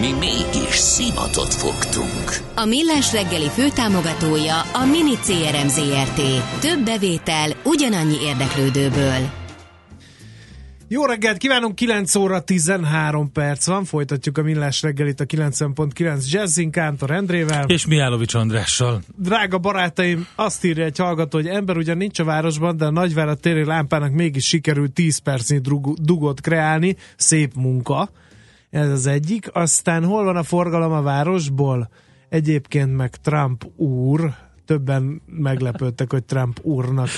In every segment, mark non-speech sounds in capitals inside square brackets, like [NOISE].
Mi mégis szimatot fogtunk. A Millás reggeli főtámogatója a Mini CRM Zrt. Több bevétel ugyanannyi érdeklődőből. Jó reggelt kívánunk, 9 óra 13 perc van, folytatjuk a Millás reggelit a 90.9 Jazzin Kántor Endrével. És Mihálovics Andrással. Drága barátaim, azt írja egy hallgató, hogy ember ugyan nincs a városban, de a nagyvárat téri lámpának mégis sikerült 10 percnyi dugót kreálni, szép munka. Ez az egyik. Aztán hol van a forgalom a városból? Egyébként meg Trump úr, többen meglepődtek, hogy Trump úrnak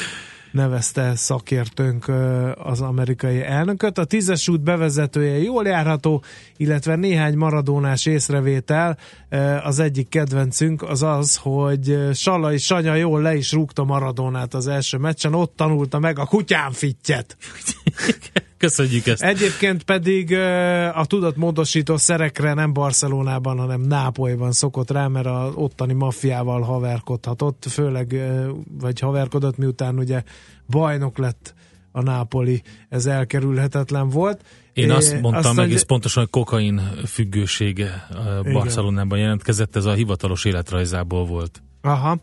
nevezte szakértőnk az amerikai elnököt. A tízes út bevezetője jól járható, illetve néhány maradónás észrevétel. Az egyik kedvencünk az az, hogy Salai Sanya jól le is rúgta Maradónát az első meccsen, ott tanulta meg a kutyán fittyet. [LAUGHS] Köszönjük ezt. Egyébként pedig a tudatmódosító szerekre nem Barcelonában, hanem Nápolyban szokott rá, mert a ottani maffiával haverkodhatott, főleg, vagy haverkodott, miután ugye bajnok lett a Nápoli, ez elkerülhetetlen volt. Én azt mondtam Aztán, egész pontosan, hogy kokain függősége Barcelonában jelentkezett, ez a hivatalos életrajzából volt. Aha.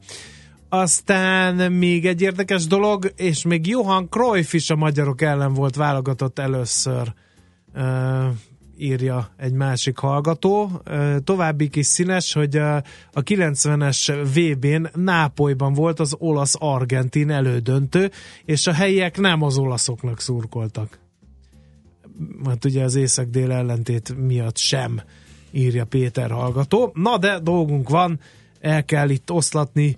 Aztán még egy érdekes dolog, és még Johan Cruyff is a magyarok ellen volt válogatott először, uh, írja egy másik hallgató. Uh, további kis színes, hogy uh, a 90-es VB-n Nápolyban volt az olasz-argentin elődöntő, és a helyiek nem az olaszoknak szurkoltak. Hát ugye az észak-dél ellentét miatt sem, írja Péter hallgató. Na de dolgunk van, el kell itt oszlatni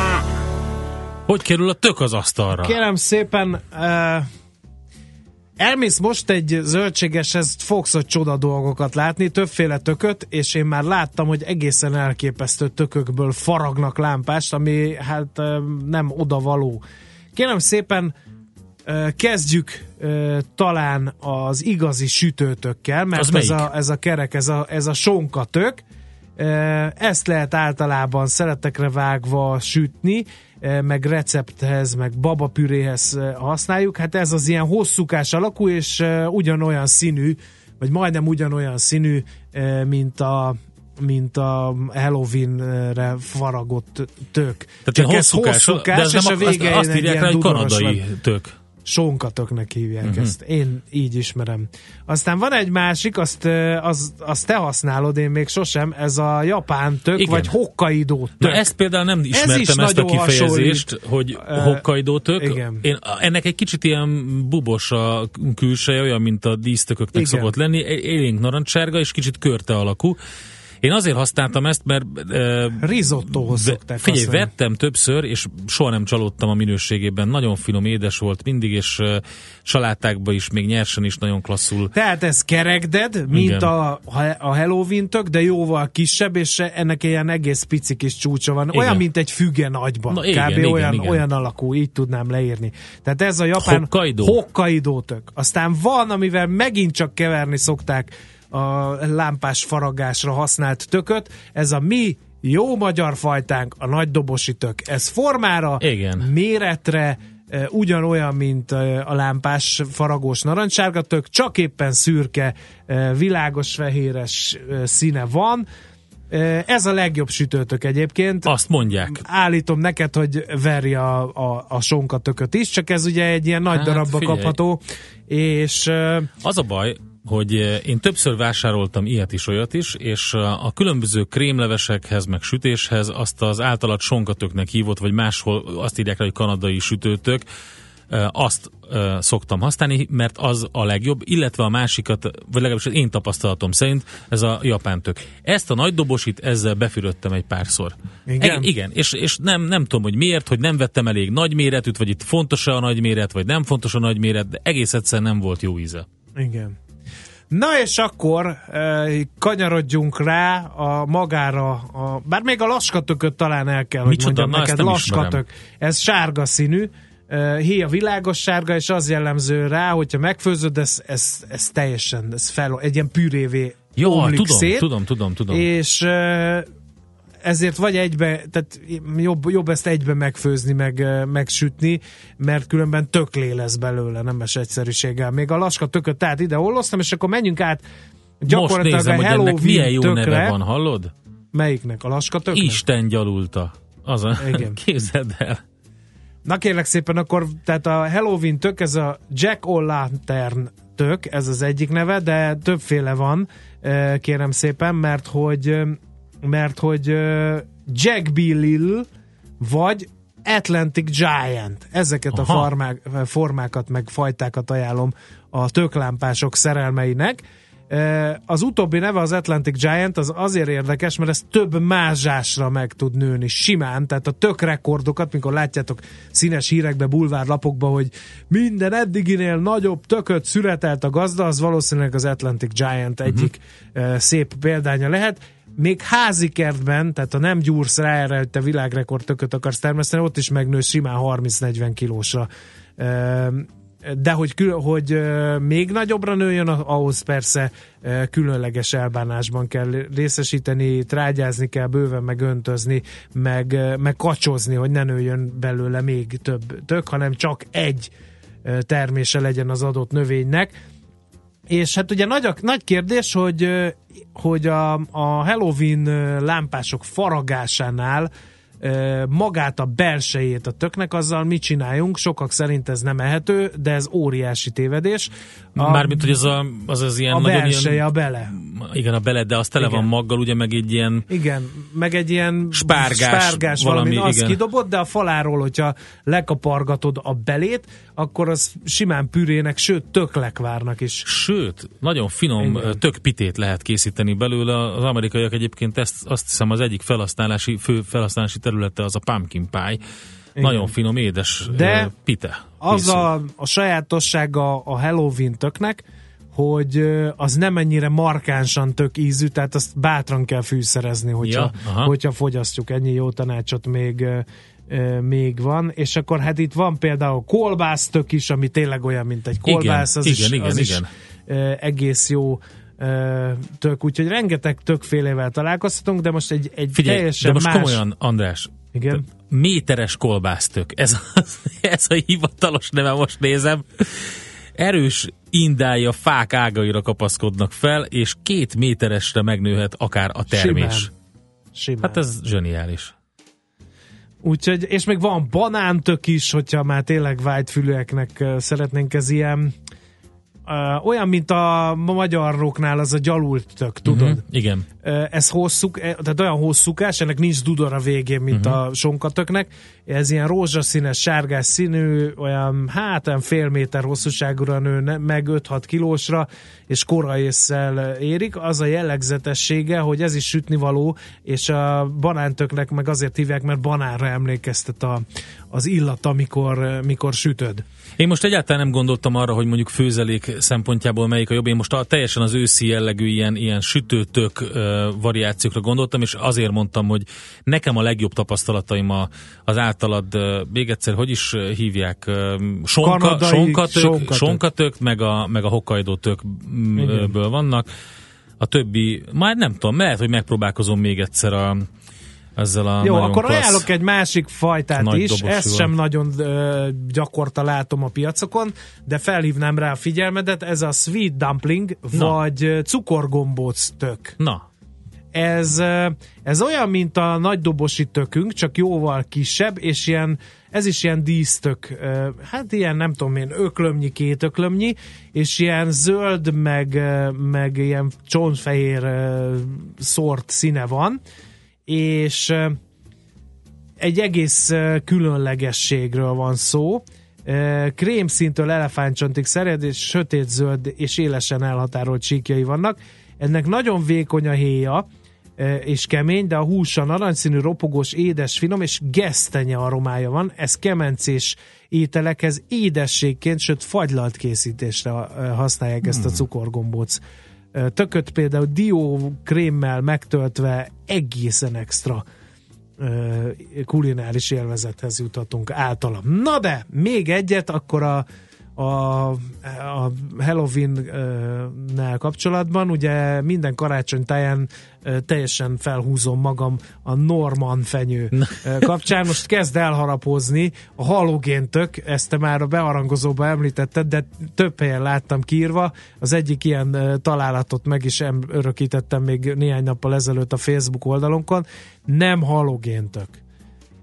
Hogy kerül a tök az asztalra? Kérem szépen, uh, elmész most egy zöldségeshez, fogsz a csoda dolgokat látni, többféle tököt, és én már láttam, hogy egészen elképesztő tökökből faragnak lámpást, ami hát uh, nem odavaló. Kérem szépen, kezdjük talán az igazi sütőtökkel, mert ez a, ez a kerek, ez a, ez a sonkatök, ezt lehet általában szeretekre vágva sütni, meg recepthez, meg babapüréhez használjuk. Hát ez az ilyen hosszúkás alakú, és ugyanolyan színű, vagy majdnem ugyanolyan színű, mint a, mint a Halloween-re faragott tök. Tehát Csak ez hosszúkás, de ez és nem a vége azt, azt írják rá, hogy kanadai tök sónkatöknek hívják uh-huh. ezt. Én így ismerem. Aztán van egy másik, azt, az, azt te használod, én még sosem, ez a japán tök, Igen. vagy Hokkaido tök. Na ezt például nem ismertem Ez ezt a kifejezést, hasonlít. hogy Hokkaido tök. Igen. Én, ennek egy kicsit ilyen bubos a külseje, olyan, mint a dísztököknek Igen. szokott lenni. Élénk narancsárga, és kicsit körte alakú. Én azért használtam ezt, mert... Uh, Risottóhoz szokták Figyelj, használni. vettem többször, és soha nem csalódtam a minőségében. Nagyon finom, édes volt mindig, és uh, salátákba is, még nyersen is nagyon klasszul. Tehát ez kerekded, mint a, a Halloween tök, de jóval kisebb, és ennek ilyen egész pici kis csúcsa van. Igen. Olyan, mint egy füge nagyban. Na, igen, Kb. Igen, olyan, igen. olyan alakú, így tudnám leírni. Tehát ez a japán Hokkaido. Hokkaido tök. Aztán van, amivel megint csak keverni szokták a lámpás faragásra használt tököt. Ez a mi jó magyar fajtánk, a nagy dobosi tök. Ez formára, Igen. méretre, e, ugyanolyan, mint e, a lámpás faragós narancsárga tök, csak éppen szürke, e, világos fehéres színe van. Ez a legjobb sütőtök egyébként. Azt mondják. Állítom neked, hogy verje a, a, a sonkatököt is, csak ez ugye egy ilyen nagy hát, darabba figyelj. kapható. És, az a baj, hogy eh, én többször vásároltam ilyet is, olyat is, és eh, a különböző krémlevesekhez, meg sütéshez azt az általad sonkatöknek hívott, vagy máshol azt írják rá, hogy kanadai sütőtök, azt szoktam használni, mert az a legjobb, illetve a másikat, vagy legalábbis én tapasztalatom szerint, ez a japán tök. Ezt a nagy dobosit ezzel befürödtem egy párszor. Igen? E, igen, és, és nem, nem tudom, hogy miért, hogy nem vettem elég nagy méretűt, vagy itt fontos a nagy méret, vagy nem fontos a nagy méret, de egész egyszer nem volt jó íze. Igen. Na és akkor kanyarodjunk rá a magára, a, bár még a laskatököt talán el kell, hogy Micsoda? mondjam Na, neked, laskatök. Ez sárga színű, eh, héja világos sárga, és az jellemző rá, hogyha megfőzöd, ez, ez, ez teljesen, ez fel, egy ilyen pürévé Jó, tudom, szét, tudom, tudom, tudom. És ezért vagy egybe, tehát jobb, jobb ezt egybe megfőzni, meg, megsütni, mert különben töklé lesz belőle, nemes egyszerűséggel. Még a laska tököt tehát ide olloztam, és akkor menjünk át gyakorlatilag Most nézem, a hogy ennek milyen jó tökre. neve van, hallod? Melyiknek? A laska töknek? Isten gyalulta. Az a, Igen. [LAUGHS] képzeld el. Na kérlek szépen, akkor tehát a Halloween tök, ez a Jack O'Lantern tök, ez az egyik neve, de többféle van, kérem szépen, mert hogy mert hogy uh, Jack B. Lill vagy Atlantic Giant. Ezeket Aha. a formák, formákat meg fajtákat ajánlom a töklámpások szerelmeinek. Az utóbbi neve az Atlantic Giant az azért érdekes, mert ez több mázsásra meg tud nőni simán, tehát a tök rekordokat, mikor látjátok színes hírekbe, bulvárlapokba, hogy minden eddiginél nagyobb tököt születelt a gazda, az valószínűleg az Atlantic Giant egyik uh-huh. szép példánya lehet még házi kertben, tehát ha nem gyúrsz rá erre, hogy te világrekord tököt akarsz termeszteni, ott is megnő simán 30-40 kilósra. De hogy, hogy még nagyobbra nőjön, ahhoz persze különleges elbánásban kell részesíteni, trágyázni kell, bőven megöntözni, meg, meg kacsozni, hogy ne nőjön belőle még több tök, hanem csak egy termése legyen az adott növénynek. És hát ugye nagy, nagy kérdés, hogy hogy a, a Halloween lámpások faragásánál magát a belsejét a töknek, azzal mit csináljunk? Sokak szerint ez nem ehető, de ez óriási tévedés. A, Mármint, hogy ez a, az az ilyen... A belseje, ilyen, a bele. Igen, a bele, de az tele igen. van maggal, ugye, meg egy ilyen... Igen, meg egy ilyen spárgás, spárgás valami, valami az kidobott, de a faláról, hogyha lekapargatod a belét, akkor az simán pürének, sőt, töklekvárnak is. Sőt, nagyon finom igen. tök pitét lehet készíteni belőle. Az amerikaiak egyébként ezt azt hiszem az egyik felhasználási, fő felhasználási területe az a pumpkin pie, igen. Nagyon finom, édes De pite. Az a, a sajátossága a Halloween töknek, hogy az nem ennyire markánsan tök ízű, tehát azt bátran kell fűszerezni, hogyha, ja, hogyha fogyasztjuk. Ennyi jó tanácsot még még van, és akkor hát itt van például kolbásztök is, ami tényleg olyan, mint egy kolbász, igen, az, igen, is, igen, az igen. is egész jó tök, úgyhogy rengeteg tökfélével találkozhatunk, de most egy, egy Figyelj, teljesen de most más... komolyan, András, igen. Méteres kolbásztök. Ez a, [LAUGHS] ez a hivatalos neve, most nézem. Erős indája fák ágaira kapaszkodnak fel, és két méteresre megnőhet akár a termés. Simán. Simán. Hát ez zseniális. Úgyhogy, és még van banántök is, hogyha már tényleg fülőeknek szeretnénk ez ilyen uh, olyan, mint a magyaroknál az a gyalult tök, tudod? Uh-huh, igen. Uh, ez hosszú, tehát olyan hosszúkás, ennek nincs dudor a végén, mint uh-huh. a sonkatöknek. Ez ilyen rózsaszínes, sárgás színű, olyan, hát fél méter hosszúságúra nő, meg 5-6 kilósra, és kora észsel érik. Az a jellegzetessége, hogy ez is sütni való, és a banántöknek meg azért hívják, mert banánra emlékeztet a, az illat, amikor, mikor sütöd. Én most egyáltalán nem gondoltam arra, hogy mondjuk főzelék szempontjából melyik a jobb. Én most a, teljesen az őszi jellegű ilyen, ilyen sütőtök uh, variációkra gondoltam, és azért mondtam, hogy nekem a legjobb tapasztalataim a, az általad, még egyszer, hogy is hívják, sonka, Kanadai, sonkatök, sonkatök. sonkatök, meg a, meg a Hokkaido tökből vannak. A többi, már nem tudom, lehet, hogy megpróbálkozom még egyszer a, ezzel a Jó, akkor klassz, ajánlok egy másik fajtát is, ezt sem nagyon ö, gyakorta látom a piacokon, de felhívnám rá a figyelmedet, ez a sweet dumpling, Na. vagy cukorgombóc tök. Na. Ez, ez olyan, mint a nagy dobosi tökünk, csak jóval kisebb, és ilyen, ez is ilyen dísztök, hát ilyen nem tudom én, öklömnyi, két öklömnyi, és ilyen zöld, meg, meg ilyen csontfehér szort színe van, és egy egész különlegességről van szó. krémszintől elefántcsontig szered, és sötétzöld és élesen elhatárolt csíkjai vannak. Ennek nagyon vékony a héja, és kemény, de a húsa narancsszínű, ropogós, édes, finom, és gesztenye aromája van. Ez kemencés ételekhez édességként, sőt fagylalt készítésre használják ezt a hmm. cukorgombóc. Tököt például dió krémmel megtöltve egészen extra kulináris élvezethez juthatunk általam. Na de, még egyet, akkor a a, a Halloween-nel kapcsolatban, ugye minden karácsony táján teljesen felhúzom magam a Norman fenyő kapcsán. Most kezd elharapozni a halogéntök, ezt te már a bearangozóba említetted, de több helyen láttam kiírva. Az egyik ilyen találatot meg is örökítettem még néhány nappal ezelőtt a Facebook oldalunkon. Nem halogéntök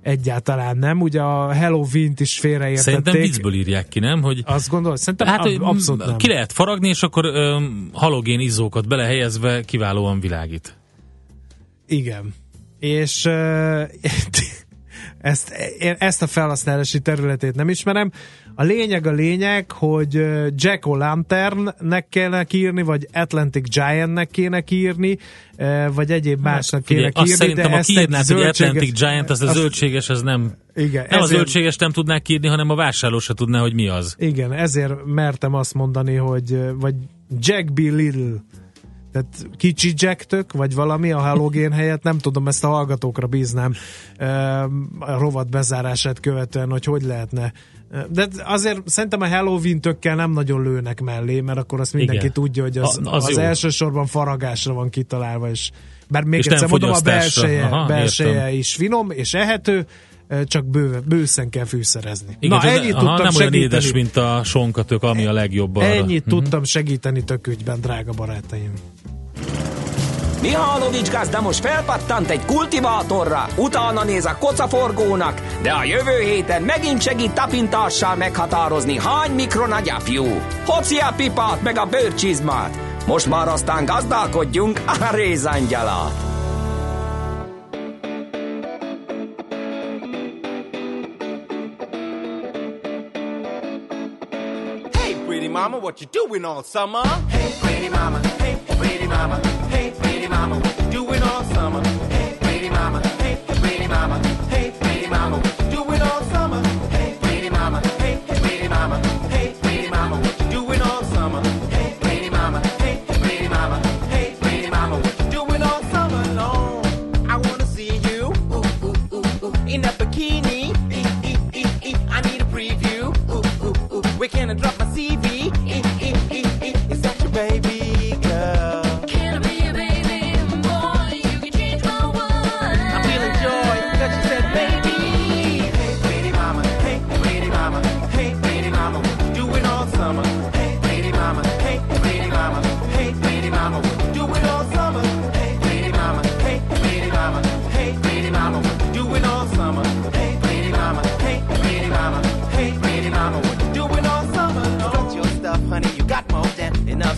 Egyáltalán nem. Ugye a Halloween-t is félreértették. Szerintem viccből írják ki, nem? Hogy Azt gondolod? Szerintem hát, ab- abszolút nem. Ki lehet faragni, és akkor öm, halogén izzókat belehelyezve kiválóan világít. Igen. És [LAUGHS] ezt, ezt a felhasználási területét nem ismerem. A lényeg a lényeg, hogy Jack O'Lanternnek kéne írni, vagy Atlantic Giantnek kéne írni, vagy egyéb hát, másnak kéne írni. Azt szerintem, ha kiírnád, hogy Atlantic Giant, az a zöldséges, az nem... Igen, nem ezért, a zöldséges nem tudnák írni, hanem a vásárló se tudná, hogy mi az. Igen, ezért mertem azt mondani, hogy vagy Jack B. Little tehát kicsi jacktök, vagy valami a halogén helyett, nem tudom, ezt a hallgatókra bíznám a rovat bezárását követően, hogy hogy lehetne. De azért szerintem a Halloween tökkel nem nagyon lőnek mellé, mert akkor azt mindenki Igen. tudja, hogy az, a, az, az elsősorban faragásra van kitalálva, és bár még és egyszer mondom, a belseje, Aha, belseje is finom és ehető, csak bő, bőszen kell fűszerezni. Igen, Na, ennyit aha, tudtam nem segíteni. olyan édes, mint a sonkatök, ami a legjobb arra. Ennyit uh-huh. tudtam segíteni tök ügyben, drága barátaim. Mihálovics gazda most felpattant egy kultivátorra, utána néz a kocaforgónak, de a jövő héten megint segít tapintással meghatározni, hány mikron a gyapjú. Hoci a pipát meg a bőrcsizmát. Most már aztán gazdálkodjunk a rézangyalat. mama, what you doing all summer? Hey, pretty mama, hey, pretty mama, hey, pretty mama, what you doing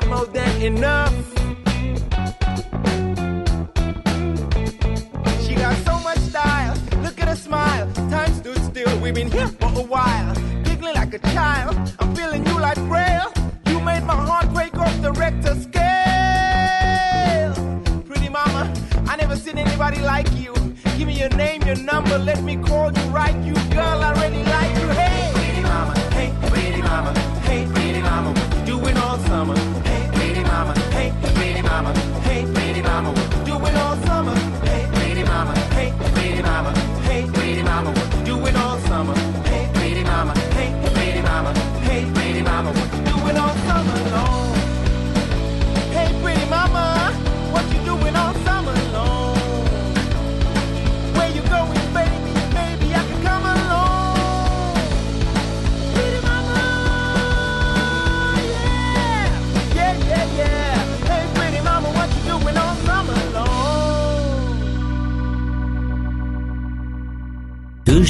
Got more than enough. She got so much style, look at her smile. Time stood still, we've been here for a while. Giggling like a child, I'm feeling you like braille. You made my heart break off the Richter scale. Pretty mama, I never seen anybody like you. Give me your name, your number, let me call you right. You girl, I really like you. Hey, pretty mama, hey, pretty mama, hey, pretty mama, what you doing all summer? diamond.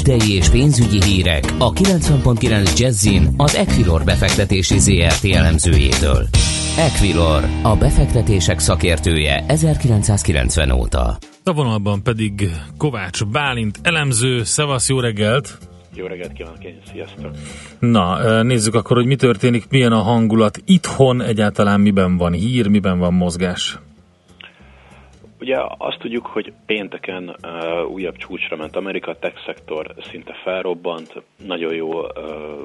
Tőzsdei és pénzügyi hírek a 90.9 Jazzin az Equilor befektetési ZRT elemzőjétől. Equilor, a befektetések szakértője 1990 óta. A vonalban pedig Kovács Bálint elemző. Szevasz, jó reggelt! Jó reggelt kívánok én, sziasztok! Na, nézzük akkor, hogy mi történik, milyen a hangulat itthon, egyáltalán miben van hír, miben van mozgás. Ugye azt tudjuk, hogy pénteken uh, újabb csúcsra ment Amerika, a tech szektor szinte felrobbant, nagyon jó uh,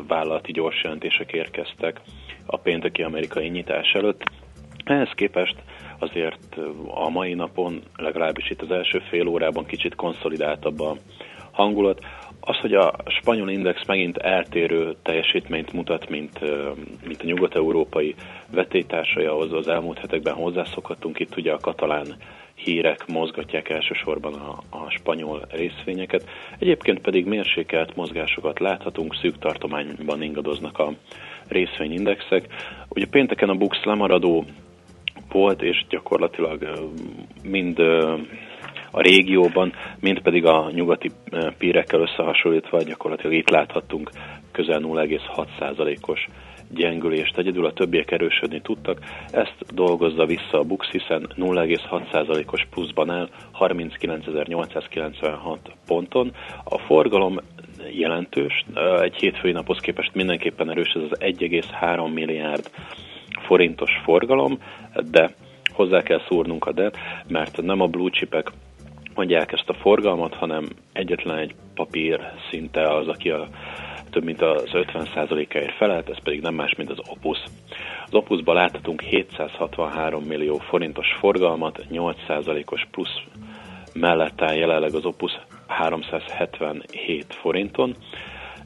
vállalati gyors jelentések érkeztek a pénteki amerikai nyitás előtt. Ehhez képest azért a mai napon, legalábbis itt az első fél órában kicsit konszolidáltabb a hangulat. Az, hogy a spanyol index megint eltérő teljesítményt mutat, mint, mint a nyugat-európai vetétársai, ahhoz az elmúlt hetekben hozzászokhattunk. Itt ugye a katalán hírek mozgatják elsősorban a, a spanyol részvényeket. Egyébként pedig mérsékelt mozgásokat láthatunk, szűk tartományban ingadoznak a részvényindexek. Ugye pénteken a Bux lemaradó volt, és gyakorlatilag mind a régióban, mint pedig a nyugati pírekkel összehasonlítva gyakorlatilag itt láthattunk közel 0,6%-os gyengülést, egyedül a többiek erősödni tudtak, ezt dolgozza vissza a Bux, hiszen 0,6%-os pluszban áll 39.896 ponton. A forgalom jelentős, egy hétfői naphoz képest mindenképpen erős, ez az 1,3 milliárd forintos forgalom, de hozzá kell szúrnunk a de, mert nem a blue chipek mondják ezt a forgalmat, hanem egyetlen egy papír szinte az, aki a több mint az 50%-áért felelt, ez pedig nem más, mint az Opus. Az Opusban láthatunk 763 millió forintos forgalmat, 8%-os plusz mellett áll jelenleg az Opus 377 forinton.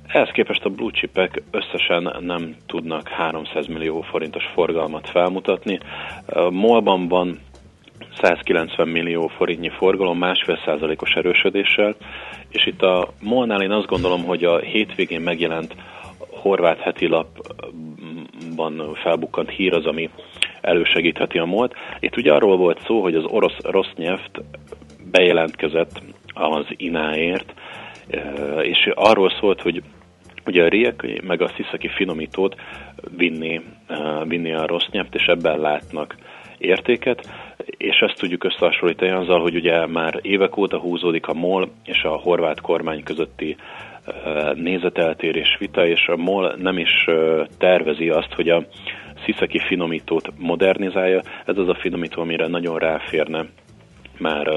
Ehhez képest a blue chipek összesen nem tudnak 300 millió forintos forgalmat felmutatni. Molban van 190 millió forintnyi forgalom, másfél százalékos erősödéssel, és itt a Molnál én azt gondolom, hogy a hétvégén megjelent horvát heti lapban felbukkant hír az, ami elősegítheti a MOL-t. Itt ugye arról volt szó, hogy az orosz rossz nyelvt bejelentkezett az ináért, és arról szólt, hogy ugye a riek meg a sziszaki finomítót vinni, vinni a rossz nyelvt, és ebben látnak értéket, és ezt tudjuk összehasonlítani azzal, hogy ugye már évek óta húzódik a MOL és a horvát kormány közötti nézeteltérés vita, és a MOL nem is tervezi azt, hogy a sziszeki finomítót modernizálja. Ez az a finomító, amire nagyon ráférne már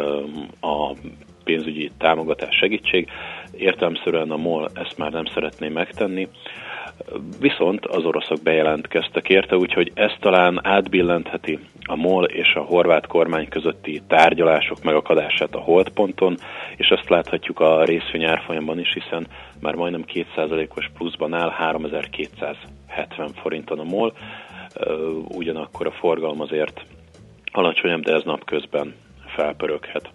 a pénzügyi támogatás segítség. Értelmszerűen a MOL ezt már nem szeretné megtenni. Viszont az oroszok bejelentkeztek érte, úgyhogy ez talán átbillentheti a MOL és a horvát kormány közötti tárgyalások megakadását a holdponton, és ezt láthatjuk a részvény árfolyamban is, hiszen már majdnem 2%-os pluszban áll 3270 forinton a MOL, ugyanakkor a forgalom azért alacsonyabb, de ez napközben felpöröghet.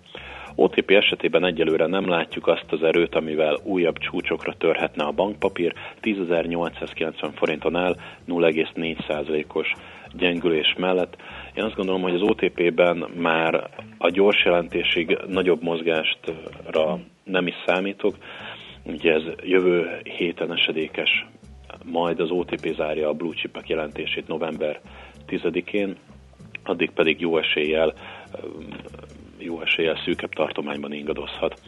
OTP esetében egyelőre nem látjuk azt az erőt, amivel újabb csúcsokra törhetne a bankpapír. 10.890 forinton áll 0,4%-os gyengülés mellett. Én azt gondolom, hogy az OTP-ben már a gyors jelentésig nagyobb mozgástra nem is számítok. Ugye ez jövő héten esedékes, majd az OTP zárja a blue chipek jelentését november 10-én, addig pedig jó eséllyel jó eséllyel szűkebb tartományban ingadozhat.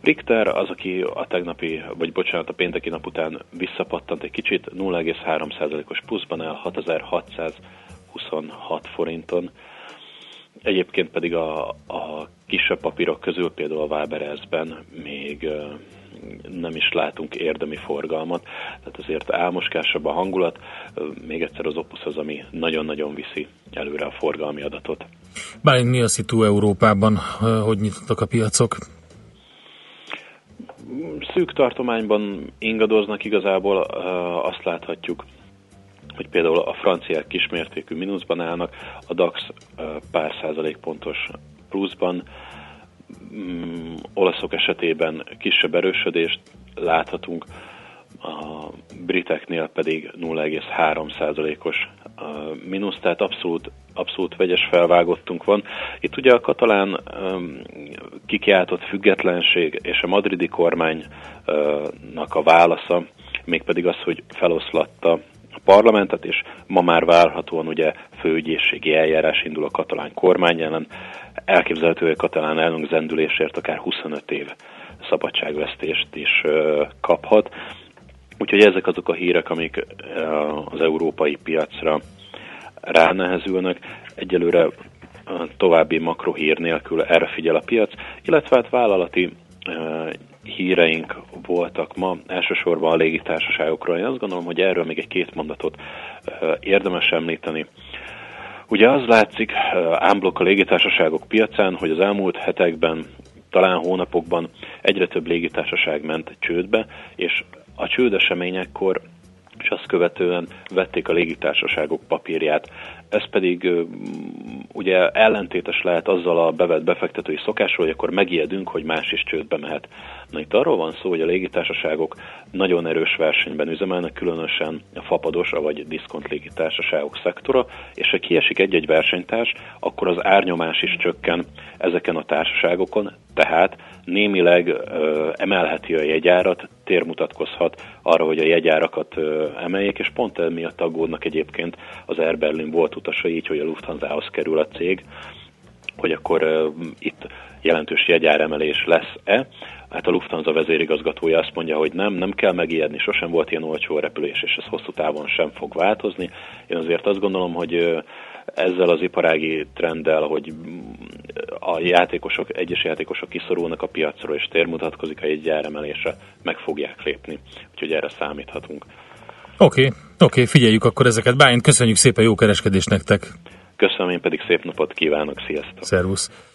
Richter az, aki a tegnapi, vagy bocsánat, a pénteki nap után visszapattant egy kicsit, 0,3%-os pluszban el 6626 forinton. Egyébként pedig a, a kisebb papírok közül, például a Waberezben még nem is látunk érdemi forgalmat, tehát azért álmoskásabb a hangulat, még egyszer az Opus az, ami nagyon-nagyon viszi előre a forgalmi adatot. Bálint mi a szitu Európában, hogy nyitottak a piacok? Szűk tartományban ingadoznak igazából, azt láthatjuk, hogy például a franciák kismértékű mínuszban állnak, a DAX pár százalékpontos pluszban, mm, olaszok esetében kisebb erősödést láthatunk, a briteknél pedig 0,3%-os mínusz, tehát abszolút, abszolút vegyes felvágottunk van. Itt ugye a katalán kikiáltott függetlenség és a madridi kormánynak a válasza, mégpedig az, hogy feloszlatta parlamentet, és ma már várhatóan ugye főügyészségi eljárás indul a katalán kormány ellen. Elképzelhető, hogy a katalán elnök zendülésért akár 25 év szabadságvesztést is kaphat. Úgyhogy ezek azok a hírek, amik az európai piacra ránehezülnek. Egyelőre további makrohír nélkül erre figyel a piac, illetve hát vállalati híreink voltak ma, elsősorban a légitársaságokról. Én azt gondolom, hogy erről még egy két mondatot érdemes említeni. Ugye az látszik ámblok a légitársaságok piacán, hogy az elmúlt hetekben, talán hónapokban egyre több légitársaság ment csődbe, és a csődeseményekkor és azt követően vették a légitársaságok papírját. Ez pedig ugye ellentétes lehet azzal a bevett befektetői szokásról, hogy akkor megijedünk, hogy más is csődbe mehet. Na itt arról van szó, hogy a légitársaságok nagyon erős versenyben üzemelnek, különösen a fapados, vagy diszkont légitársaságok szektora, és ha kiesik egy-egy versenytárs, akkor az árnyomás is csökken ezeken a társaságokon, tehát némileg ö, emelheti a jegyárat, térmutatkozhat arra, hogy a jegyárakat ö, emeljék, és pont emiatt aggódnak egyébként az Air Berlin volt utasai, így, hogy a Lufthansa-hoz kerül a cég, hogy akkor ö, itt jelentős jegyáremelés lesz-e. Hát a Lufthansa vezérigazgatója azt mondja, hogy nem, nem kell megijedni, sosem volt ilyen olcsó repülés, és ez hosszú távon sem fog változni. Én azért azt gondolom, hogy ezzel az iparági trenddel, hogy a játékosok, egyes játékosok kiszorulnak a piacról, és tér mutatkozik a egy emelésre, meg fogják lépni. Úgyhogy erre számíthatunk. Oké, okay, oké, okay, figyeljük akkor ezeket. Bájn, köszönjük szépen, jó kereskedést nektek! Köszönöm, én pedig szép napot kívánok, sziasztok! Szervusz!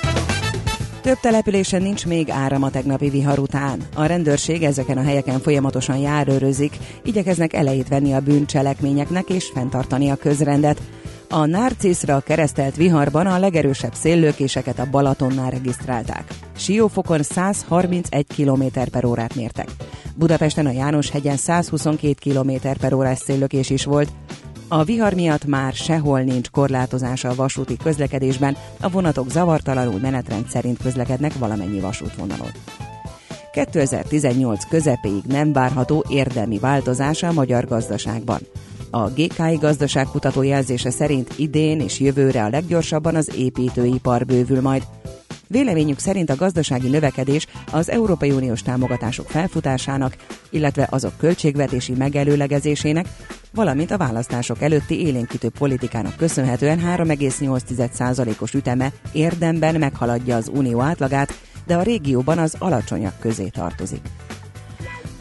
Több településen nincs még áram a tegnapi vihar után. A rendőrség ezeken a helyeken folyamatosan járőrözik, igyekeznek elejét venni a bűncselekményeknek és fenntartani a közrendet. A Narciszra keresztelt viharban a legerősebb széllőkéseket a Balatonnál regisztrálták. Siófokon 131 km per órát mértek. Budapesten a János hegyen 122 km per órás széllökés is volt, a vihar miatt már sehol nincs korlátozása a vasúti közlekedésben, a vonatok zavartalanul menetrend szerint közlekednek valamennyi vasútvonalon. 2018 közepéig nem várható érdemi változása a magyar gazdaságban. A GKI gazdaságkutató jelzése szerint idén és jövőre a leggyorsabban az építőipar bővül majd, Véleményük szerint a gazdasági növekedés az Európai Uniós támogatások felfutásának, illetve azok költségvetési megelőlegezésének, valamint a választások előtti élénkítő politikának köszönhetően 3,8%-os üteme érdemben meghaladja az unió átlagát, de a régióban az alacsonyak közé tartozik.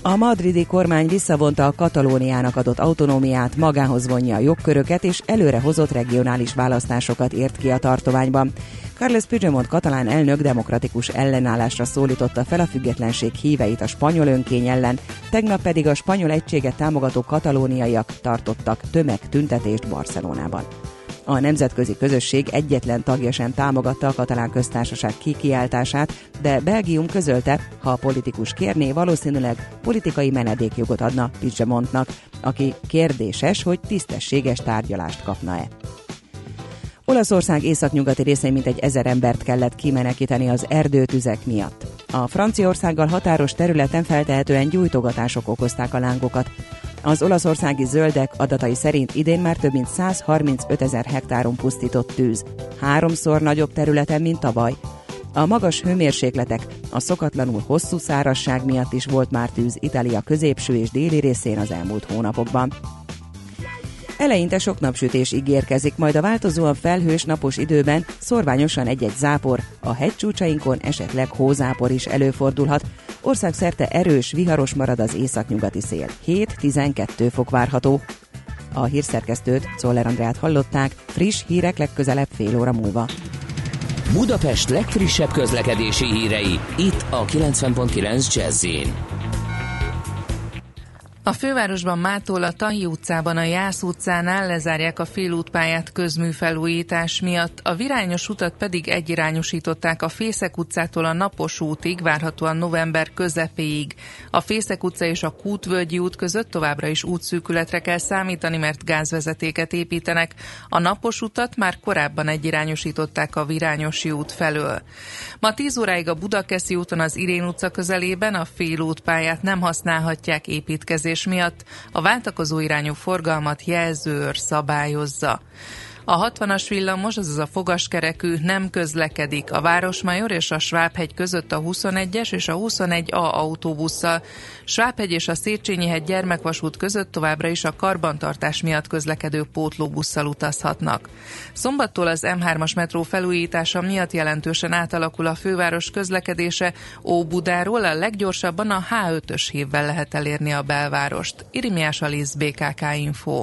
A madridi kormány visszavonta a Katalóniának adott autonómiát, magához vonja a jogköröket és előre hozott regionális választásokat ért ki a tartományban. Carles Puigdemont katalán elnök demokratikus ellenállásra szólította fel a függetlenség híveit a spanyol önkény ellen, tegnap pedig a spanyol egységet támogató katalóniaiak tartottak tömegtüntetést Barcelonában. A nemzetközi közösség egyetlen tagja sem támogatta a katalán köztársaság kikiáltását, de Belgium közölte, ha a politikus kérné, valószínűleg politikai menedékjogot adna Puigdemontnak, aki kérdéses, hogy tisztességes tárgyalást kapna-e. Olaszország északnyugati részén mintegy ezer embert kellett kimenekíteni az erdőtüzek miatt. A Franciaországgal határos területen feltehetően gyújtogatások okozták a lángokat. Az olaszországi zöldek adatai szerint idén már több mint 135 ezer hektáron pusztított tűz, háromszor nagyobb területen, mint tavaly. A magas hőmérsékletek, a szokatlanul hosszú szárasság miatt is volt már tűz Itália középső és déli részén az elmúlt hónapokban. Eleinte sok napsütés ígérkezik, majd a változóan felhős napos időben szorványosan egy-egy zápor, a hegycsúcsainkon esetleg hózápor is előfordulhat. Országszerte erős, viharos marad az északnyugati szél. 7-12 fok várható. A hírszerkesztőt, Czoller Andrát hallották, friss hírek legközelebb fél óra múlva. Budapest legfrissebb közlekedési hírei, itt a 90.9 jazz a fővárosban mától a Tahi utcában a Jász utcánál lezárják a félútpályát közműfelújítás miatt, a Virányos utat pedig egyirányosították a Fészek utcától a Napos útig, várhatóan november közepéig. A Fészek utca és a Kútvölgyi út között továbbra is útszűkületre kell számítani, mert gázvezetéket építenek. A Napos utat már korábban egyirányosították a Virányosi út felől. Ma 10 óráig a Budakeszi úton az Irén utca közelében a félútpályát nem használhatják építkezés közlekedés miatt a váltakozó irányú forgalmat jelzőr szabályozza. A 60-as villamos, azaz a fogaskerekű nem közlekedik a Városmajor és a Svábhegy között a 21-es és a 21A autóbusszal. Svábhegy és a Széchenyi hegy gyermekvasút között továbbra is a karbantartás miatt közlekedő pótlóbusszal utazhatnak. Szombattól az M3-as metró felújítása miatt jelentősen átalakul a főváros közlekedése. Óbudáról a leggyorsabban a H5-ös hívvel lehet elérni a belvárost. Irimiás Alisz, BKK Info.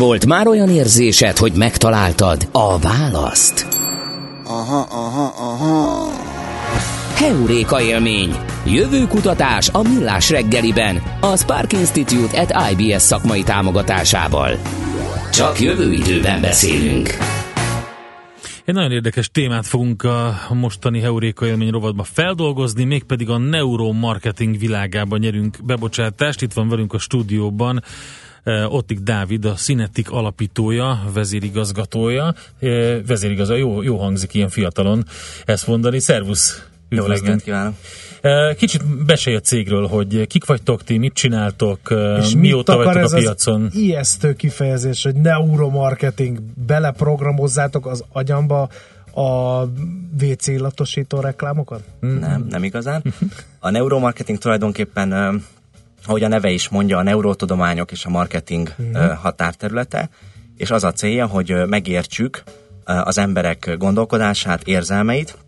Volt már olyan érzésed, hogy megtaláltad a választ? Aha, aha, aha. Heuréka élmény. Jövő kutatás a Millás reggeliben. A Spark Institute at IBS szakmai támogatásával. Csak jövő időben beszélünk. Egy nagyon érdekes témát fogunk a mostani Heuréka élmény rovatba feldolgozni, mégpedig a neuromarketing világában nyerünk bebocsátást. Itt van velünk a stúdióban Ottik Dávid, a Cinetic alapítója, vezérigazgatója. Vezérigazgató, jó, jó hangzik ilyen fiatalon ezt mondani. Szervusz! Jó reggelt kívánok! Kicsit besélj a cégről, hogy kik vagytok ti, mit csináltok, és mióta mit vagytok a piacon? Az ijesztő kifejezés, hogy neuromarketing, beleprogramozzátok az agyamba a WC illatosító reklámokat? Nem, nem igazán. A neuromarketing tulajdonképpen ahogy a neve is mondja, a neurotudományok és a marketing uh-huh. határterülete, és az a célja, hogy megértsük az emberek gondolkodását, érzelmeit,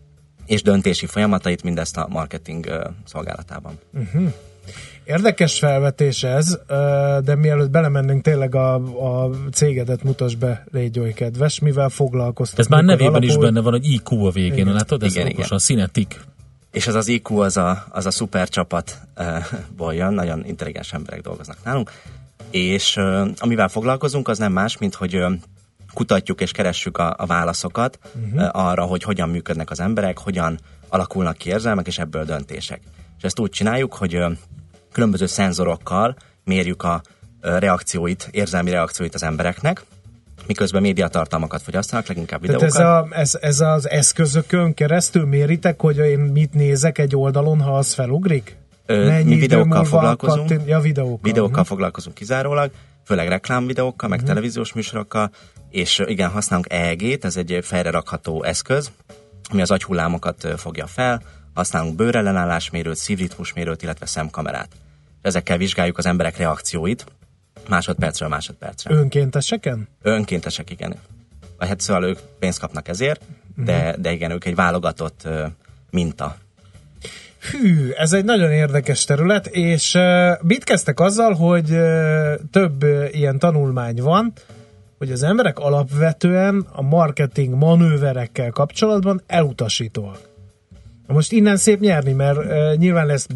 és döntési folyamatait mindezt a marketing szolgálatában. Uh-huh. Érdekes felvetés ez, de mielőtt belemennénk tényleg a, a cégedet mutasd be, légy oly kedves, mivel foglalkoztok. Ez már nevében alapul... is benne van, hogy IQ a végén, igen. látod? Ez igen, igen. a Cinetic és az az IQ, az a, az a szuper csapatból jön, nagyon intelligens emberek dolgoznak nálunk, és amivel foglalkozunk, az nem más, mint hogy kutatjuk és keressük a, a válaszokat uh-huh. arra, hogy hogyan működnek az emberek, hogyan alakulnak ki érzelmek, és ebből döntések. És ezt úgy csináljuk, hogy különböző szenzorokkal mérjük a reakcióit, érzelmi reakcióit az embereknek, miközben médiatartalmakat fogyasztanak, leginkább videókat. Tehát ez, a, ez, ez az eszközökön keresztül méritek, hogy én mit nézek egy oldalon, ha az felugrik? Ö, mi videókkal foglalkozunk. Kattin... Ja, videókkal. Videókkal uh-huh. foglalkozunk kizárólag, főleg reklámvideókkal, meg uh-huh. televíziós műsorokkal, és igen, használunk EEG-t, ez egy fejre rakható eszköz, ami az agyhullámokat fogja fel, használunk bőrellenállásmérőt, szívritmusmérőt, illetve szemkamerát. Ezekkel vizsgáljuk az emberek reakcióit, másodpercről másodpercre. Önkénteseken? Önkéntesek, igen. Hát szóval ők pénzt kapnak ezért, de, uh-huh. de igen, ők egy válogatott uh, minta. Hű, ez egy nagyon érdekes terület, és uh, mit kezdtek azzal, hogy uh, több ilyen tanulmány van, hogy az emberek alapvetően a marketing manőverekkel kapcsolatban elutasítóak. Most innen szép nyerni, mert uh, nyilván lesz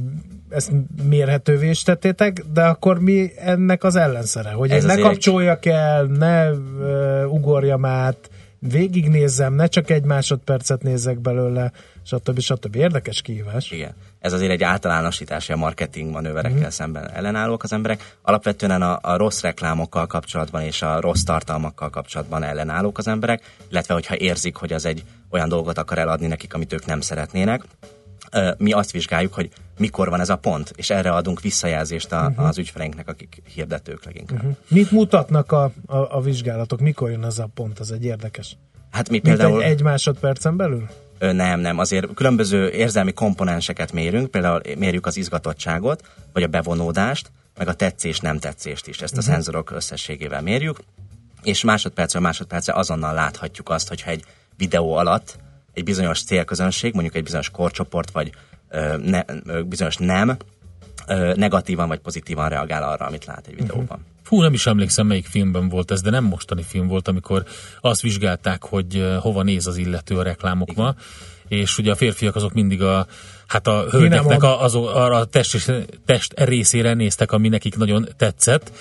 ezt mérhetővé is tettétek, de akkor mi ennek az ellenszere? Hogy Ez én ne kapcsoljak el, ne uh, ugorjam át, végignézzem, ne csak egy másodpercet nézzek belőle, stb. stb. Érdekes kihívás. Igen. Ez azért egy általánosítási a marketing manőverekkel mm. szemben ellenállók az emberek. Alapvetően a, a rossz reklámokkal kapcsolatban és a rossz tartalmakkal kapcsolatban ellenállók az emberek, illetve hogyha érzik, hogy az egy olyan dolgot akar eladni nekik, amit ők nem szeretnének, mi azt vizsgáljuk, hogy mikor van ez a pont, és erre adunk visszajelzést a, uh-huh. az ügyfeleinknek, akik hirdetők leginkább. Uh-huh. Mit mutatnak a, a, a vizsgálatok? Mikor jön ez a pont? Ez egy érdekes. Hát mi például... egy, egy másodpercen belül? Nem, nem. Azért különböző érzelmi komponenseket mérünk, például mérjük az izgatottságot, vagy a bevonódást, meg a tetszés, nem tetszést is. Ezt uh-huh. a szenzorok összességével mérjük, és másodpercről másodpercre azonnal láthatjuk azt, hogyha egy videó alatt egy bizonyos célközönség, mondjuk egy bizonyos korcsoport, vagy ö, ne, ö, bizonyos nem, ö, negatívan vagy pozitívan reagál arra, amit lát egy mhm. videóban. Uh-huh. Fú, nem is emlékszem, melyik filmben volt ez, de nem mostani film volt, amikor azt vizsgálták, hogy hova néz az illető a reklámokba, és ugye a férfiak azok mindig a, hát a hölgyeknek a, az, arra a test, test részére néztek, ami nekik nagyon tetszett,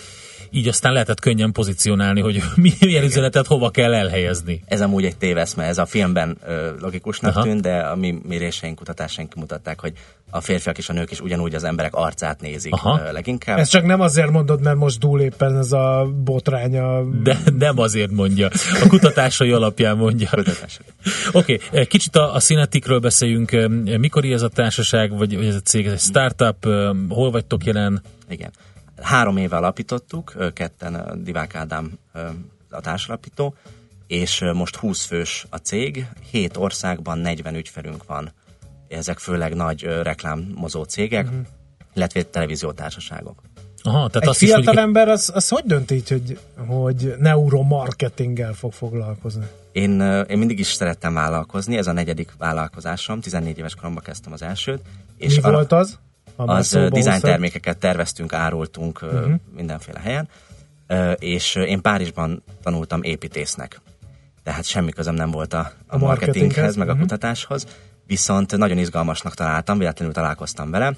így aztán lehetett könnyen pozícionálni, hogy [LAUGHS] milyen üzenetet hova kell elhelyezni. Ez amúgy egy téveszme, ez a filmben ö, logikusnak Aha. tűnt, de a mi méréseink, kutatásaink mutatták, hogy a férfiak és a nők is ugyanúgy az emberek arcát nézik Aha. Ö, leginkább. Ez csak nem azért mondod, mert most dúl éppen ez a botránya. De nem azért mondja. A kutatásai alapján mondja. Oké, okay. kicsit a, a Cinetikről beszéljünk. Mikor ez a társaság, vagy, vagy ez a cég, ez egy startup, hol vagytok jelen? Igen. Három éve alapítottuk, ketten Divák Ádám a társalapító, és most 20 fős a cég, 7 országban 40 ügyfelünk van. Ezek főleg nagy reklámozó cégek, uh-huh. illetve televíziótársaságok. Aha, tehát Egy azt fiatal is, ember az, az hogy dönt így, hogy, hogy neuromarketinggel fog foglalkozni? Én, én mindig is szerettem vállalkozni, ez a negyedik vállalkozásom, 14 éves koromban kezdtem az elsőt. És Mi a, volt az? Az design termékeket terveztünk, árultunk uh-huh. mindenféle helyen, és én Párizsban tanultam építésznek. Tehát semmi közöm nem volt a, a, a marketinghez, meg a uh-huh. kutatáshoz, viszont nagyon izgalmasnak találtam, véletlenül találkoztam vele,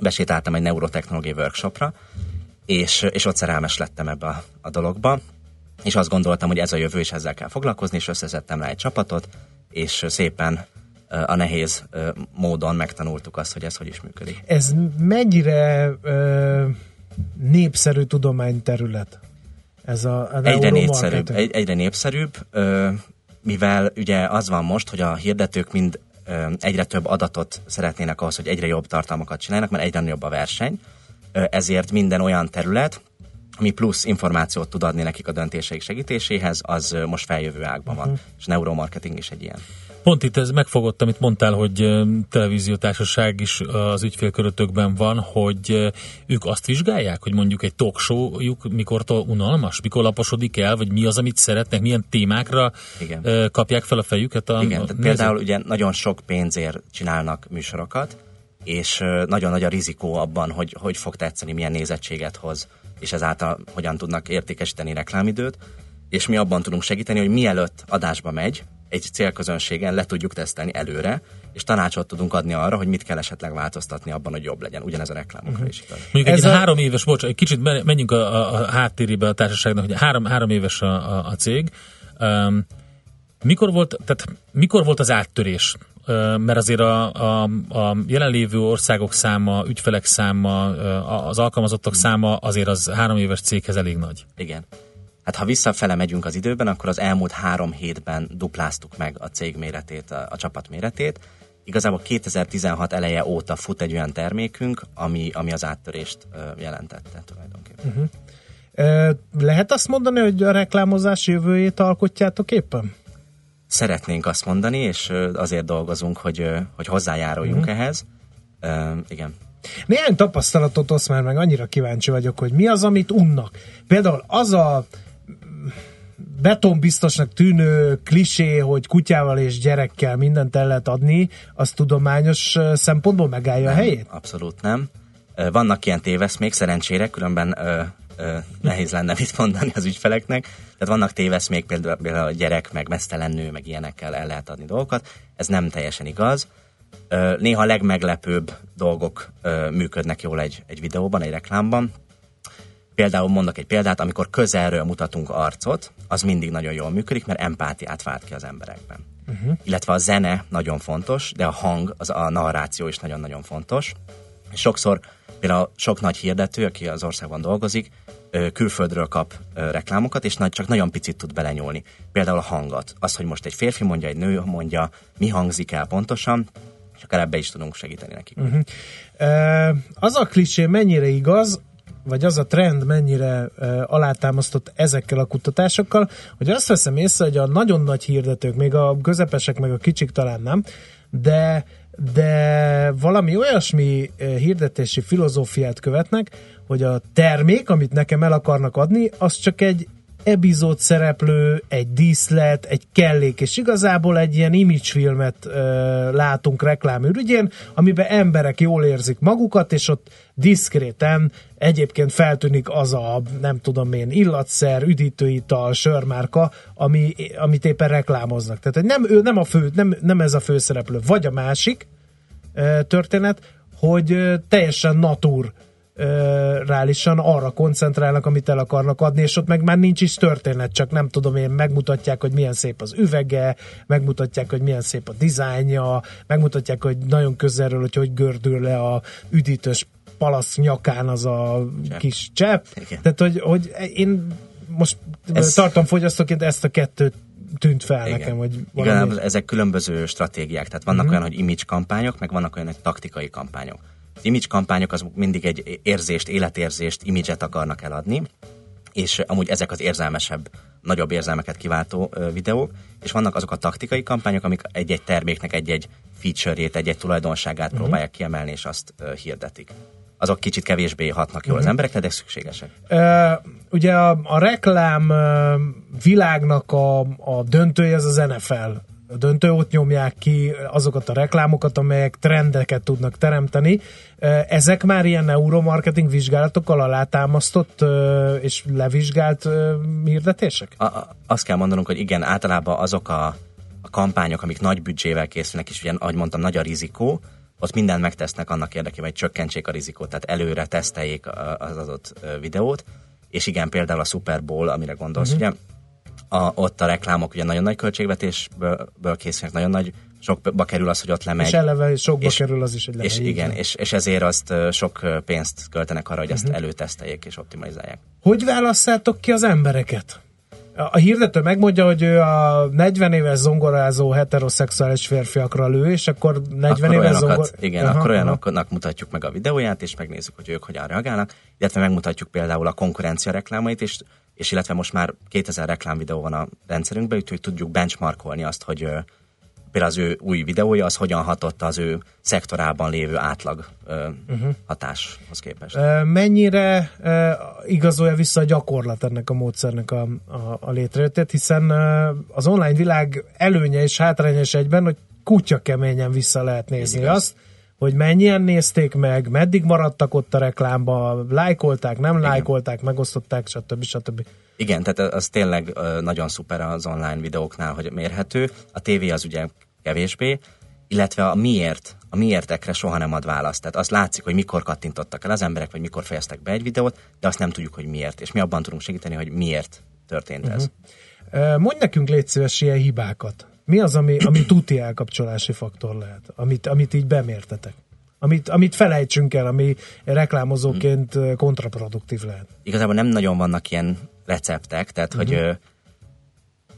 besétáltam egy neurotechnológiai workshopra, és, és ott szerelmes lettem ebbe a, a dologba, és azt gondoltam, hogy ez a jövő, és ezzel kell foglalkozni, és összeszedtem rá egy csapatot, és szépen a nehéz módon megtanultuk azt, hogy ez hogy is működik. Ez mennyire népszerű tudományterület? Ez a, a egyre, népszerűbb, egy, egyre népszerűbb, mivel ugye az van most, hogy a hirdetők mind egyre több adatot szeretnének ahhoz, hogy egyre jobb tartalmakat csinálnak, mert egyre nagyobb a verseny, ezért minden olyan terület, ami plusz információt tud adni nekik a döntéseik segítéséhez, az most feljövő ágban van, uh-huh. és neuromarketing is egy ilyen. Pont itt ez megfogott, amit mondtál, hogy televíziótársaság is az ügyfélkörötökben van, hogy ők azt vizsgálják, hogy mondjuk egy talk show-juk mikor unalmas, mikor laposodik el, vagy mi az, amit szeretnek, milyen témákra Igen. kapják fel a fejüket a Igen, a tehát például ugye nagyon sok pénzért csinálnak műsorokat, és nagyon nagy a rizikó abban, hogy hogy fog tetszeni, milyen nézettséget hoz, és ezáltal hogyan tudnak értékesíteni reklámidőt, és mi abban tudunk segíteni, hogy mielőtt adásba megy, egy célközönségen le tudjuk tesztelni előre, és tanácsot tudunk adni arra, hogy mit kell esetleg változtatni abban, hogy jobb legyen. Ugyanez a reklámokra uh-huh. is igaz. Mondjuk egy a... három éves, bocs, egy kicsit menjünk a, a, a háttérébe a társaságnak, hogy három, három éves a, a, a cég. Um, mikor volt, tehát mikor volt az áttörés? Mert azért a, a, a jelenlévő országok száma, ügyfelek száma, az alkalmazottak száma azért az három éves céghez elég nagy. Igen. Hát ha visszafele megyünk az időben, akkor az elmúlt három hétben dupláztuk meg a cég méretét, a, a csapat méretét. Igazából 2016 eleje óta fut egy olyan termékünk, ami, ami az áttörést jelentette tulajdonképpen. Uh-huh. Lehet azt mondani, hogy a reklámozás jövőjét alkotjátok éppen? Szeretnénk azt mondani, és azért dolgozunk, hogy, hogy hozzájáruljunk uh-huh. ehhez. Uh, igen. Néhány tapasztalatot osz már meg, annyira kíváncsi vagyok, hogy mi az, amit unnak. Például az a betonbiztosnak tűnő klisé, hogy kutyával és gyerekkel mindent el lehet adni, az tudományos szempontból megállja nem, a helyét? Abszolút nem. Vannak ilyen téveszmék, szerencsére, különben nehéz lenne mit mondani az ügyfeleknek. Tehát vannak téveszmék, például, például a gyerek, meg mesztelen nő, meg ilyenekkel el lehet adni dolgokat. Ez nem teljesen igaz. Néha a legmeglepőbb dolgok működnek jól egy, egy videóban, egy reklámban. Például mondok egy példát, amikor közelről mutatunk arcot, az mindig nagyon jól működik, mert empátiát vált ki az emberekben. Uh-huh. Illetve a zene nagyon fontos, de a hang, az a narráció is nagyon-nagyon fontos. Sokszor például sok nagy hirdető, aki az országban dolgozik, külföldről kap reklámokat, és csak nagyon picit tud belenyúlni. Például a hangot. Az, hogy most egy férfi mondja, egy nő mondja, mi hangzik el pontosan, és akár ebbe is tudunk segíteni nekik. Uh-huh. Az a klisé mennyire igaz, vagy az a trend mennyire uh, alátámasztott ezekkel a kutatásokkal, hogy azt veszem észre, hogy a nagyon nagy hirdetők, még a közepesek, meg a kicsik talán nem, de de valami olyasmi hirdetési filozófiát követnek, hogy a termék, amit nekem el akarnak adni, az csak egy epizód szereplő, egy díszlet, egy kellék, és igazából egy ilyen imagefilmet ö, látunk reklámürügyén, amiben emberek jól érzik magukat, és ott diszkréten egyébként feltűnik az a, nem tudom én, illatszer, üdítőital, sörmárka, ami, amit éppen reklámoznak. Tehát nem, ő nem, a fő, nem, nem ez a főszereplő, vagy a másik ö, történet, hogy ö, teljesen natur rálisan arra koncentrálnak, amit el akarnak adni, és ott meg már nincs is történet, csak nem tudom én, megmutatják, hogy milyen szép az üvege, megmutatják, hogy milyen szép a dizájnja, megmutatják, hogy nagyon közelről, hogy hogy gördül le a üdítős palasz nyakán az a csepp. kis csepp. Igen. Tehát, hogy, hogy én most Ez... tartom fogyasztóként ezt a kettőt tűnt fel Igen. nekem, hogy valami... Igen, ezek különböző stratégiák, tehát vannak uh-huh. olyan, hogy image kampányok, meg vannak olyan, hogy taktikai kampányok image kampányok az mindig egy érzést, életérzést, imidzset akarnak eladni, és amúgy ezek az érzelmesebb, nagyobb érzelmeket kiváltó videók, és vannak azok a taktikai kampányok, amik egy-egy terméknek egy-egy feature-ét, egy-egy tulajdonságát uh-huh. próbálják kiemelni, és azt uh, hirdetik. Azok kicsit kevésbé hatnak jól uh-huh. az mhm. emberekre, de szükségesek. Uh, ugye a, a reklám uh, világnak a, a döntője az az NFL döntőót nyomják ki, azokat a reklámokat, amelyek trendeket tudnak teremteni. Ezek már ilyen neuromarketing vizsgálatokkal alátámasztott és levizsgált hirdetések? A, azt kell mondanunk, hogy igen, általában azok a, a kampányok, amik nagy büdzsével készülnek, és ugye, ahogy mondtam, nagy a rizikó, ott mindent megtesznek annak érdekében, hogy csökkentsék a rizikót, tehát előre teszteljék az adott videót, és igen, például a Super Bowl, amire gondolsz, uh-huh. ugye, a, ott a reklámok ugye nagyon nagy költségvetésből készülnek, nagyon nagy sokba kerül az, hogy ott lemegy. És eleve sokba és, kerül az is, hogy lemegy. És igen, és, és ezért azt sok pénzt költenek arra, hogy ezt uh-huh. előteszteljék és optimalizálják. Hogy válasszátok ki az embereket? A hirdető megmondja, hogy ő a 40 éves zongorázó heteroszexuális férfiakra lő, és akkor 40 akkor éves zongor... Igen, aha, akkor olyanoknak aha. mutatjuk meg a videóját, és megnézzük, hogy ők hogyan reagálnak, illetve megmutatjuk például a konkurencia reklámait, és, és illetve most már 2000 reklámvideó van a rendszerünkben, úgyhogy tudjuk benchmarkolni azt, hogy például az ő új videója, az hogyan hatott az ő szektorában lévő átlag uh-huh. hatáshoz képest. Mennyire igazolja vissza a gyakorlat ennek a módszernek a, a, a létrejöttét, hiszen az online világ előnye és hátránya is egyben, hogy kutya keményen vissza lehet nézni azt, hogy mennyien nézték meg, meddig maradtak ott a reklámba, lájkolták, nem Igen. lájkolták, megosztották, stb. stb. Igen, tehát az tényleg nagyon szuper az online videóknál, hogy mérhető. A tévé az ugye kevésbé, illetve a miért, a miértekre soha nem ad választ. Tehát azt látszik, hogy mikor kattintottak el az emberek, vagy mikor fejeztek be egy videót, de azt nem tudjuk, hogy miért. És mi abban tudunk segíteni, hogy miért történt ez. Uh-huh. Mondj nekünk légy szíves ilyen hibákat. Mi az, ami, ami tuti elkapcsolási faktor lehet, amit, amit így bemértetek? Amit, amit felejtsünk el, ami reklámozóként kontraproduktív lehet. Igazából nem nagyon vannak ilyen receptek, tehát uh-huh. hogy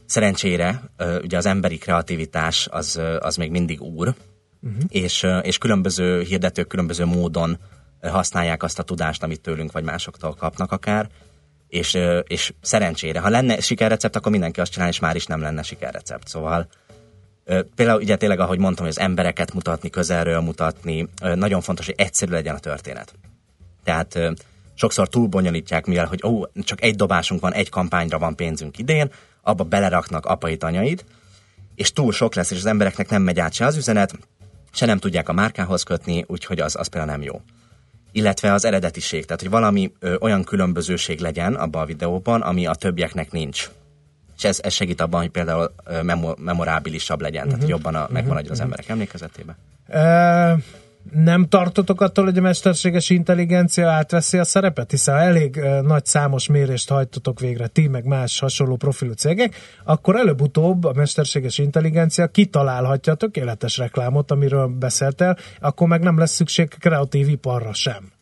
Szerencsére ugye az emberi kreativitás az, az még mindig úr, uh-huh. és, és különböző hirdetők különböző módon használják azt a tudást, amit tőlünk vagy másoktól kapnak akár, és, és szerencsére, ha lenne sikerrecept, akkor mindenki azt csinál, és már is nem lenne sikerrecept. Szóval például ugye tényleg, ahogy mondtam, hogy az embereket mutatni, közelről mutatni, nagyon fontos, hogy egyszerű legyen a történet. Tehát sokszor túlbonyolítják, mivel, hogy ó, csak egy dobásunk van, egy kampányra van pénzünk idén, abba beleraknak apait, anyait, és túl sok lesz, és az embereknek nem megy át se az üzenet, se nem tudják a márkához kötni, úgyhogy az, az például nem jó. Illetve az eredetiség, tehát hogy valami ö, olyan különbözőség legyen abban a videóban, ami a többieknek nincs. És ez, ez segít abban, hogy például ö, memorábilisabb legyen, uh-huh. tehát jobban a, uh-huh. megmaradjon az mhm. emberek emlékezetében. Uh nem tartotok attól, hogy a mesterséges intelligencia átveszi a szerepet? Hiszen elég nagy számos mérést hajtotok végre ti, meg más hasonló profilú cégek, akkor előbb-utóbb a mesterséges intelligencia kitalálhatja a tökéletes reklámot, amiről beszéltél, akkor meg nem lesz szükség kreatív iparra sem.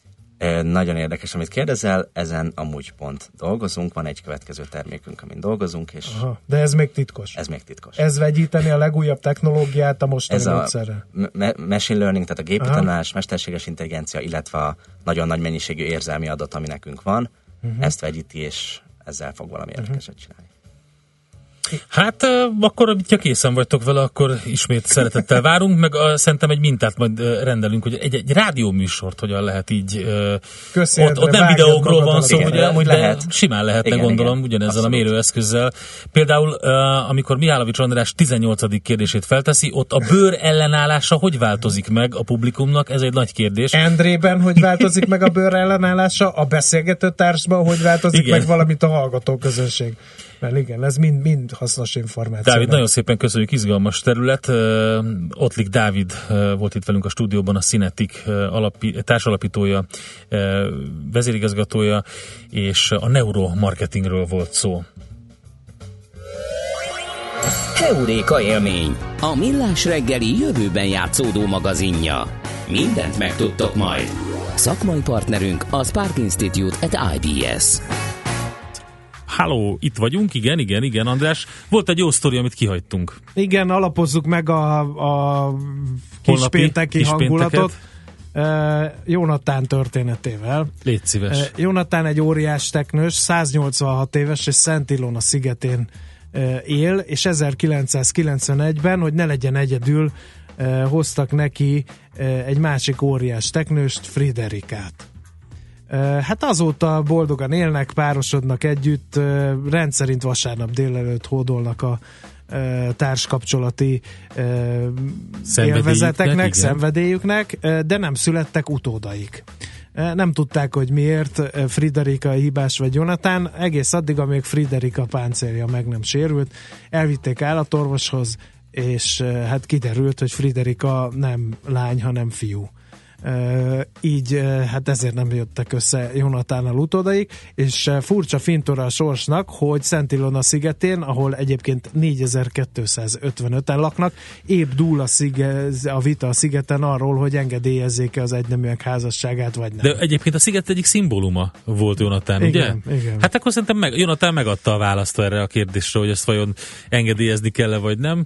Nagyon érdekes, amit kérdezel, ezen amúgy pont dolgozunk, van egy következő termékünk, amin dolgozunk, és... Aha, de ez még titkos. Ez még titkos. Ez vegyíteni a legújabb technológiát a mostani ez módszerre. a me- machine learning, tehát a gépi tanulás, mesterséges intelligencia, illetve a nagyon nagy mennyiségű érzelmi adat, ami nekünk van, uh-huh. ezt vegyíti, és ezzel fog valami uh-huh. érdekeset csinálni. Hát akkor, ha készen vagytok vele, akkor ismét szeretettel várunk, meg a, szerintem egy mintát majd rendelünk, hogy egy, egy rádióműsort hogyan lehet így. ott, ott nem videókról van szó, ugye, de lehet. simán lehetne igen, gondolom, igen. ugyanezzel Abszolút. a mérőeszközzel. Például, amikor Mihálovics András 18. kérdését felteszi, ott a bőr ellenállása hogy változik meg a publikumnak? Ez egy nagy kérdés. Endrében hogy [LAUGHS] változik meg a bőr ellenállása? A beszélgető társban hogy változik igen. meg valamit a hallgató közönség? Mert igen, ez mind, mind hasznos információ. Dávid, nagyon szépen köszönjük, izgalmas terület. Ottlik Dávid volt itt velünk a stúdióban, a Cinetic alapi, társalapítója, vezérigazgatója, és a neuromarketingről volt szó. Heuréka élmény, a millás reggeli jövőben játszódó magazinja. Mindent megtudtok majd. Szakmai partnerünk a Spark Institute at IBS. Halló, itt vagyunk, igen, igen, igen, András. Volt egy jó sztori, amit kihagytunk. Igen, alapozzuk meg a, a kispénteki kis hangulatot. Uh, Jónatán történetével. Légy szíves. Uh, Jónatán egy óriás teknős, 186 éves, és Szent Ilona szigetén uh, él, és 1991-ben, hogy ne legyen egyedül, hoztak neki egy másik óriás teknőst, Friderikát. Hát azóta boldogan élnek, párosodnak együtt, rendszerint vasárnap délelőtt hódolnak a társkapcsolati élvezeteknek, szenvedélyüknek, de nem születtek utódaik. Nem tudták, hogy miért Friderika hibás vagy Jonatán, egész addig, amíg Friderika páncélja meg nem sérült. Elvitték állatorvoshoz, és hát kiderült, hogy Friderika nem lány, hanem fiú így hát ezért nem jöttek össze Jonatánnal utódaik, és furcsa fintora a sorsnak, hogy Szent Ilona szigetén, ahol egyébként 4255-en laknak, épp dúl a, szige, a vita a szigeten arról, hogy engedélyezzék-e az egyneműek házasságát, vagy nem. De egyébként a sziget egyik szimbóluma volt Jonatán, igen, ugye? Igen. Hát akkor szerintem meg, Jonatán megadta a választ erre a kérdésre, hogy ezt vajon engedélyezni kell-e, vagy nem.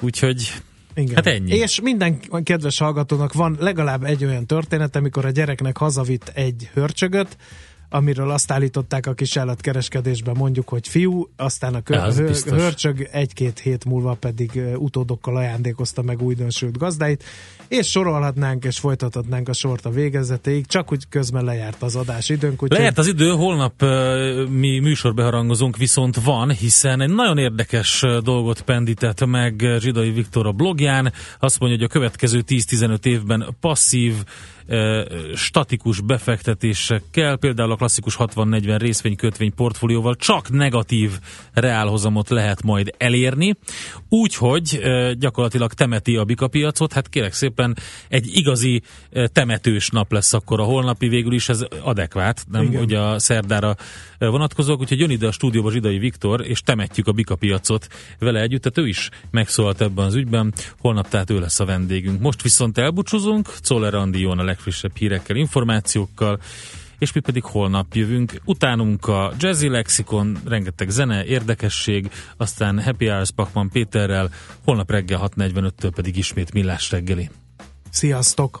Úgyhogy igen. Hát ennyi. És minden kedves hallgatónak van legalább egy olyan történet, amikor a gyereknek hazavitt egy hörcsögöt, amiről azt állították a kisállatkereskedésben mondjuk, hogy fiú, aztán a kö- hör- hörcsög egy-két hét múlva pedig utódokkal ajándékozta meg újdonsült gazdáit, és sorolhatnánk és folytathatnánk a sort a végezetéig, csak úgy közben lejárt az adás időnk. Úgy Lejárt az idő, holnap uh, mi műsorbeharangozunk, viszont van, hiszen egy nagyon érdekes dolgot pendített meg Zsidai Viktor a blogján. Azt mondja, hogy a következő 10-15 évben passzív statikus befektetésekkel, például a klasszikus 60-40 részvénykötvény portfólióval csak negatív reálhozamot lehet majd elérni, úgyhogy gyakorlatilag temeti a bikapiacot, hát kérek szépen egy igazi temetős nap lesz akkor a holnapi, végül is ez adekvát, nem? Igen. ugye a szerdára vonatkozók, úgyhogy jön ide a stúdióba Zsidai Viktor, és temetjük a bikapiacot vele együtt, tehát ő is megszólalt ebben az ügyben, holnap tehát ő lesz a vendégünk. Most viszont elbúcsúzunk, Czoller Andi jön a legfrissebb hírekkel, információkkal, és mi pedig holnap jövünk. Utánunk a Jazzy Lexikon, rengeteg zene, érdekesség, aztán Happy Hours Pakman Péterrel, holnap reggel 6.45-től pedig ismét Millás reggeli. Sziasztok!